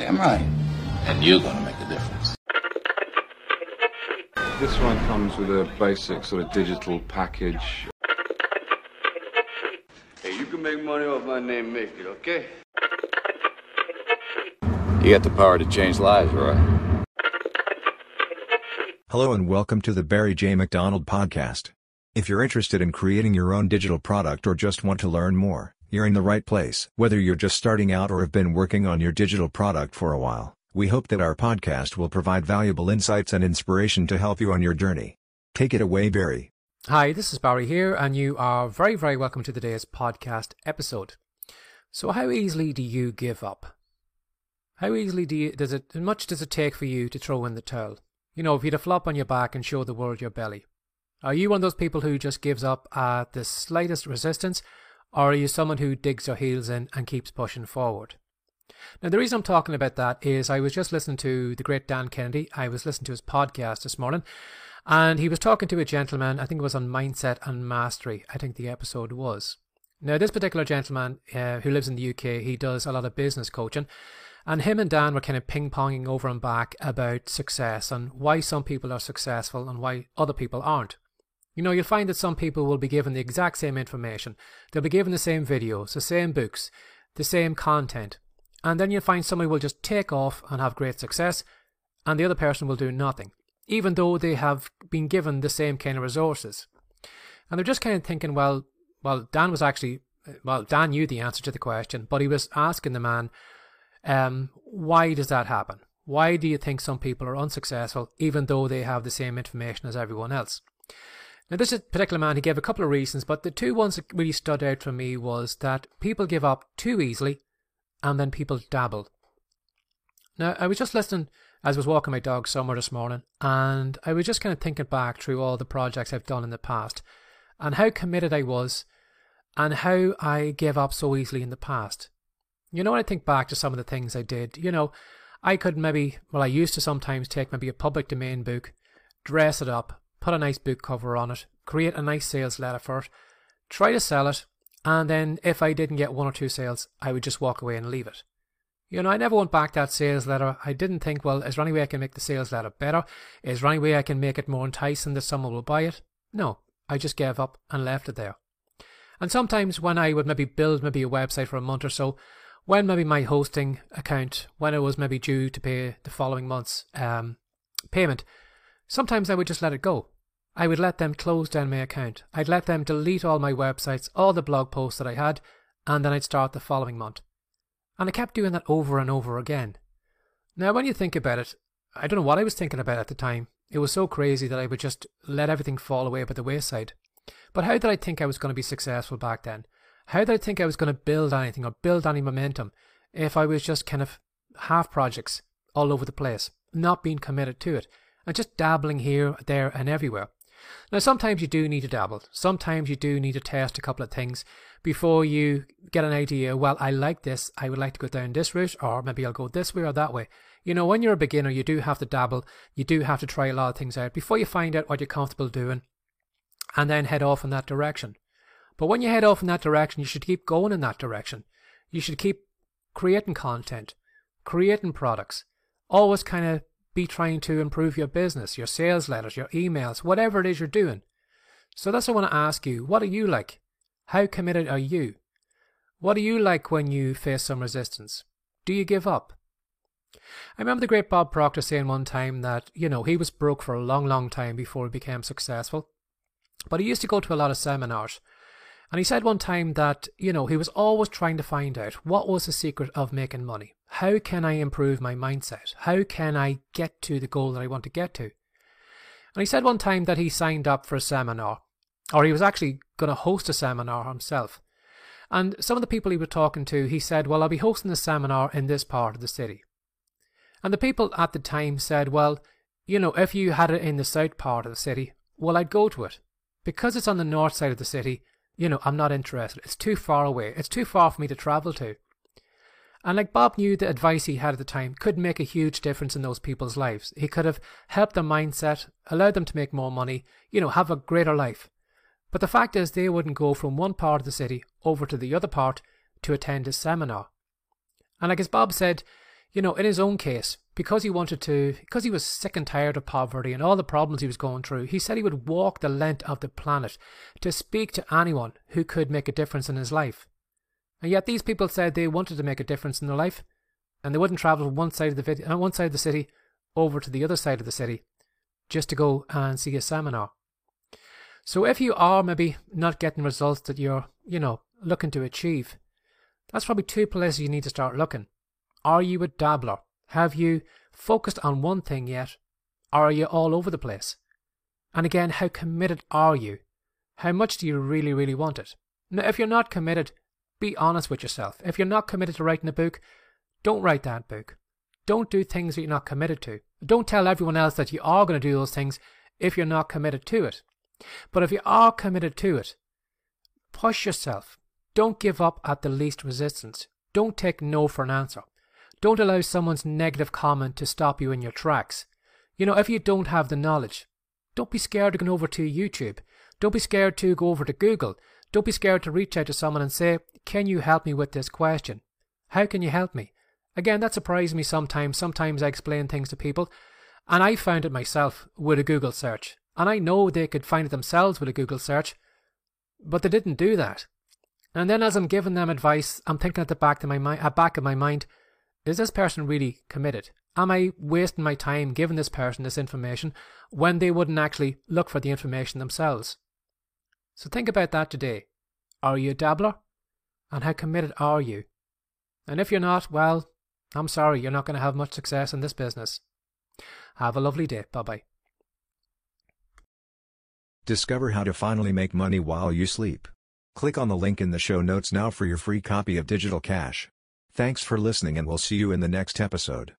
Damn right. And you're gonna make a difference. This one comes with a basic sort of digital package. Hey, you can make money off my name, make it, okay? You got the power to change lives, Roy. Hello and welcome to the Barry J. McDonald Podcast. If you're interested in creating your own digital product or just want to learn more, you're in the right place. Whether you're just starting out or have been working on your digital product for a while, we hope that our podcast will provide valuable insights and inspiration to help you on your journey. Take it away, Barry. Hi, this is Barry here, and you are very, very welcome to today's podcast episode. So, how easily do you give up? How easily do you, does it, How much does it take for you to throw in the towel? You know, if you'd a flop on your back and show the world your belly. Are you one of those people who just gives up at the slightest resistance, or are you someone who digs your heels in and keeps pushing forward? Now, the reason I'm talking about that is I was just listening to the great Dan Kennedy. I was listening to his podcast this morning, and he was talking to a gentleman, I think it was on mindset and mastery, I think the episode was. Now, this particular gentleman uh, who lives in the UK, he does a lot of business coaching, and him and Dan were kind of ping ponging over and back about success and why some people are successful and why other people aren't. You know, you'll find that some people will be given the exact same information. They'll be given the same videos, the same books, the same content. And then you'll find somebody will just take off and have great success, and the other person will do nothing, even though they have been given the same kind of resources. And they're just kind of thinking, well, well, Dan was actually, well, Dan knew the answer to the question, but he was asking the man, um, why does that happen? Why do you think some people are unsuccessful even though they have the same information as everyone else? Now, this particular man, he gave a couple of reasons, but the two ones that really stood out for me was that people give up too easily and then people dabble. Now, I was just listening as I was walking my dog somewhere this morning, and I was just kind of thinking back through all the projects I've done in the past and how committed I was and how I gave up so easily in the past. You know, when I think back to some of the things I did, you know, I could maybe, well, I used to sometimes take maybe a public domain book, dress it up, put a nice book cover on it, create a nice sales letter for it, try to sell it, and then if I didn't get one or two sales, I would just walk away and leave it. You know, I never went back that sales letter. I didn't think, well, is there any way I can make the sales letter better? Is there any way I can make it more enticing that someone will buy it? No, I just gave up and left it there. And sometimes when I would maybe build maybe a website for a month or so, when maybe my hosting account, when it was maybe due to pay the following month's um, payment, sometimes I would just let it go. I would let them close down my account. I'd let them delete all my websites, all the blog posts that I had, and then I'd start the following month. And I kept doing that over and over again. Now, when you think about it, I don't know what I was thinking about at the time. It was so crazy that I would just let everything fall away by the wayside. But how did I think I was going to be successful back then? How did I think I was going to build anything or build any momentum if I was just kind of half projects all over the place, not being committed to it, and just dabbling here, there, and everywhere? Now, sometimes you do need to dabble. Sometimes you do need to test a couple of things before you get an idea. Well, I like this. I would like to go down this route, or maybe I'll go this way or that way. You know, when you're a beginner, you do have to dabble. You do have to try a lot of things out before you find out what you're comfortable doing and then head off in that direction. But when you head off in that direction, you should keep going in that direction. You should keep creating content, creating products, always kind of be trying to improve your business, your sales letters, your emails, whatever it is you're doing. So that's what I want to ask you. What are you like? How committed are you? What are you like when you face some resistance? Do you give up? I remember the great Bob Proctor saying one time that, you know, he was broke for a long, long time before he became successful. But he used to go to a lot of seminars and he said one time that, you know, he was always trying to find out what was the secret of making money. How can I improve my mindset? How can I get to the goal that I want to get to? And he said one time that he signed up for a seminar, or he was actually going to host a seminar himself. And some of the people he was talking to, he said, Well, I'll be hosting a seminar in this part of the city. And the people at the time said, Well, you know, if you had it in the south part of the city, well, I'd go to it. Because it's on the north side of the city, you know, I'm not interested. It's too far away. It's too far for me to travel to. And like Bob knew the advice he had at the time could make a huge difference in those people's lives. He could have helped their mindset, allowed them to make more money, you know, have a greater life. But the fact is, they wouldn't go from one part of the city over to the other part to attend his seminar. And like as Bob said, you know, in his own case, because he wanted to, because he was sick and tired of poverty and all the problems he was going through, he said he would walk the length of the planet to speak to anyone who could make a difference in his life. And yet these people said they wanted to make a difference in their life, and they wouldn't travel one side of the uh, one side of the city over to the other side of the city just to go and see a seminar. So if you are maybe not getting results that you're, you know, looking to achieve, that's probably two places you need to start looking. Are you a dabbler? Have you focused on one thing yet? Or are you all over the place? And again, how committed are you? How much do you really, really want it? Now, if you're not committed, be honest with yourself. If you're not committed to writing a book, don't write that book. Don't do things that you're not committed to. Don't tell everyone else that you are going to do those things if you're not committed to it. But if you are committed to it, push yourself. Don't give up at the least resistance. Don't take no for an answer. Don't allow someone's negative comment to stop you in your tracks. You know, if you don't have the knowledge, don't be scared to go over to YouTube. Don't be scared to go over to Google. Don't be scared to reach out to someone and say, Can you help me with this question? How can you help me? Again, that surprises me sometimes. Sometimes I explain things to people, and I found it myself with a Google search. And I know they could find it themselves with a Google search, but they didn't do that. And then as I'm giving them advice, I'm thinking at the back of my mind, at back of my mind, is this person really committed? Am I wasting my time giving this person this information when they wouldn't actually look for the information themselves? So think about that today. Are you a dabbler? And how committed are you? And if you're not, well, I'm sorry, you're not going to have much success in this business. Have a lovely day. Bye bye. Discover how to finally make money while you sleep. Click on the link in the show notes now for your free copy of Digital Cash. Thanks for listening and we'll see you in the next episode.